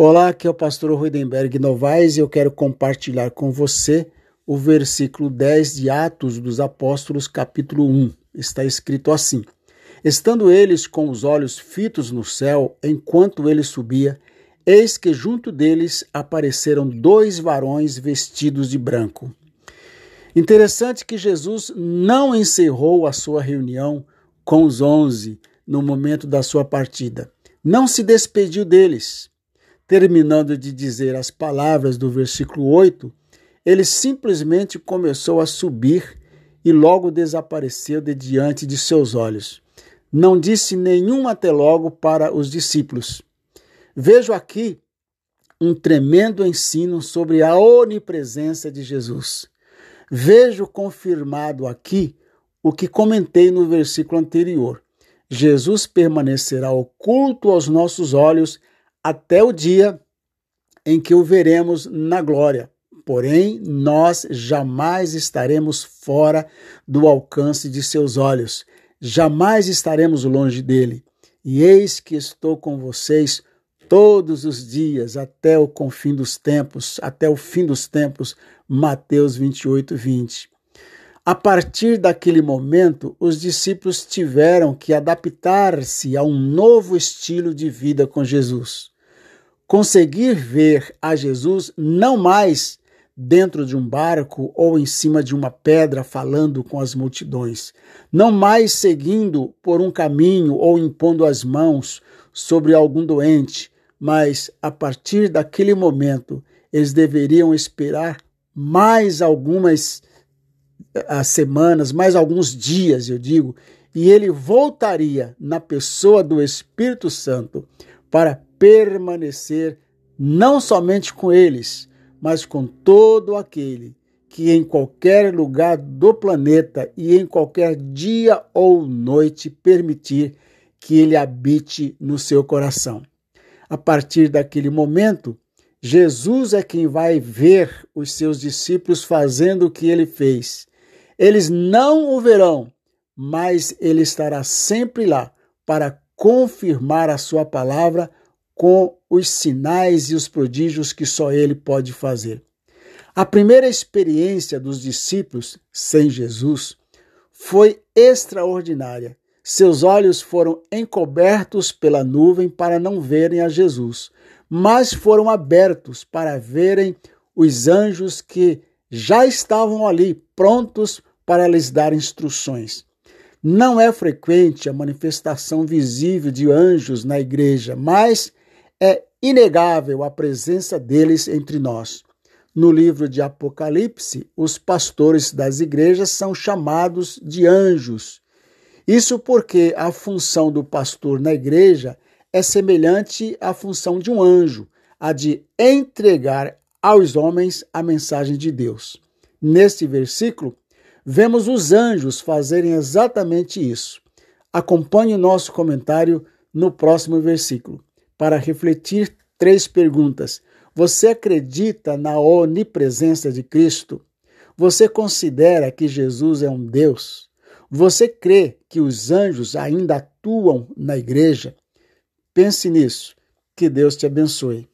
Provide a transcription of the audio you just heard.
Olá, aqui é o pastor Ruidenberg Novaes e eu quero compartilhar com você o versículo 10 de Atos dos Apóstolos, capítulo 1. Está escrito assim: Estando eles com os olhos fitos no céu, enquanto ele subia, eis que junto deles apareceram dois varões vestidos de branco. Interessante que Jesus não encerrou a sua reunião com os onze no momento da sua partida. Não se despediu deles terminando de dizer as palavras do versículo 8, ele simplesmente começou a subir e logo desapareceu de diante de seus olhos. Não disse nenhum até logo para os discípulos. Vejo aqui um tremendo ensino sobre a onipresença de Jesus. Vejo confirmado aqui o que comentei no versículo anterior. Jesus permanecerá oculto aos nossos olhos até o dia em que o veremos na glória. Porém, nós jamais estaremos fora do alcance de seus olhos, jamais estaremos longe dele. E eis que estou com vocês todos os dias até o confim dos tempos, até o fim dos tempos. Mateus 28, 20. A partir daquele momento, os discípulos tiveram que adaptar-se a um novo estilo de vida com Jesus conseguir ver a Jesus não mais dentro de um barco ou em cima de uma pedra falando com as multidões, não mais seguindo por um caminho ou impondo as mãos sobre algum doente, mas a partir daquele momento eles deveriam esperar mais algumas as eh, semanas, mais alguns dias, eu digo, e ele voltaria na pessoa do Espírito Santo para permanecer não somente com eles, mas com todo aquele que em qualquer lugar do planeta e em qualquer dia ou noite permitir que ele habite no seu coração. A partir daquele momento, Jesus é quem vai ver os seus discípulos fazendo o que ele fez. Eles não o verão, mas ele estará sempre lá para confirmar a sua palavra com os sinais e os prodígios que só ele pode fazer. A primeira experiência dos discípulos sem Jesus foi extraordinária. Seus olhos foram encobertos pela nuvem para não verem a Jesus, mas foram abertos para verem os anjos que já estavam ali, prontos para lhes dar instruções. Não é frequente a manifestação visível de anjos na igreja, mas é inegável a presença deles entre nós. No livro de Apocalipse, os pastores das igrejas são chamados de anjos. Isso porque a função do pastor na igreja é semelhante à função de um anjo, a de entregar aos homens a mensagem de Deus. Neste versículo, vemos os anjos fazerem exatamente isso. Acompanhe o nosso comentário no próximo versículo para refletir três perguntas. Você acredita na onipresença de Cristo? Você considera que Jesus é um Deus? Você crê que os anjos ainda atuam na igreja? Pense nisso. Que Deus te abençoe.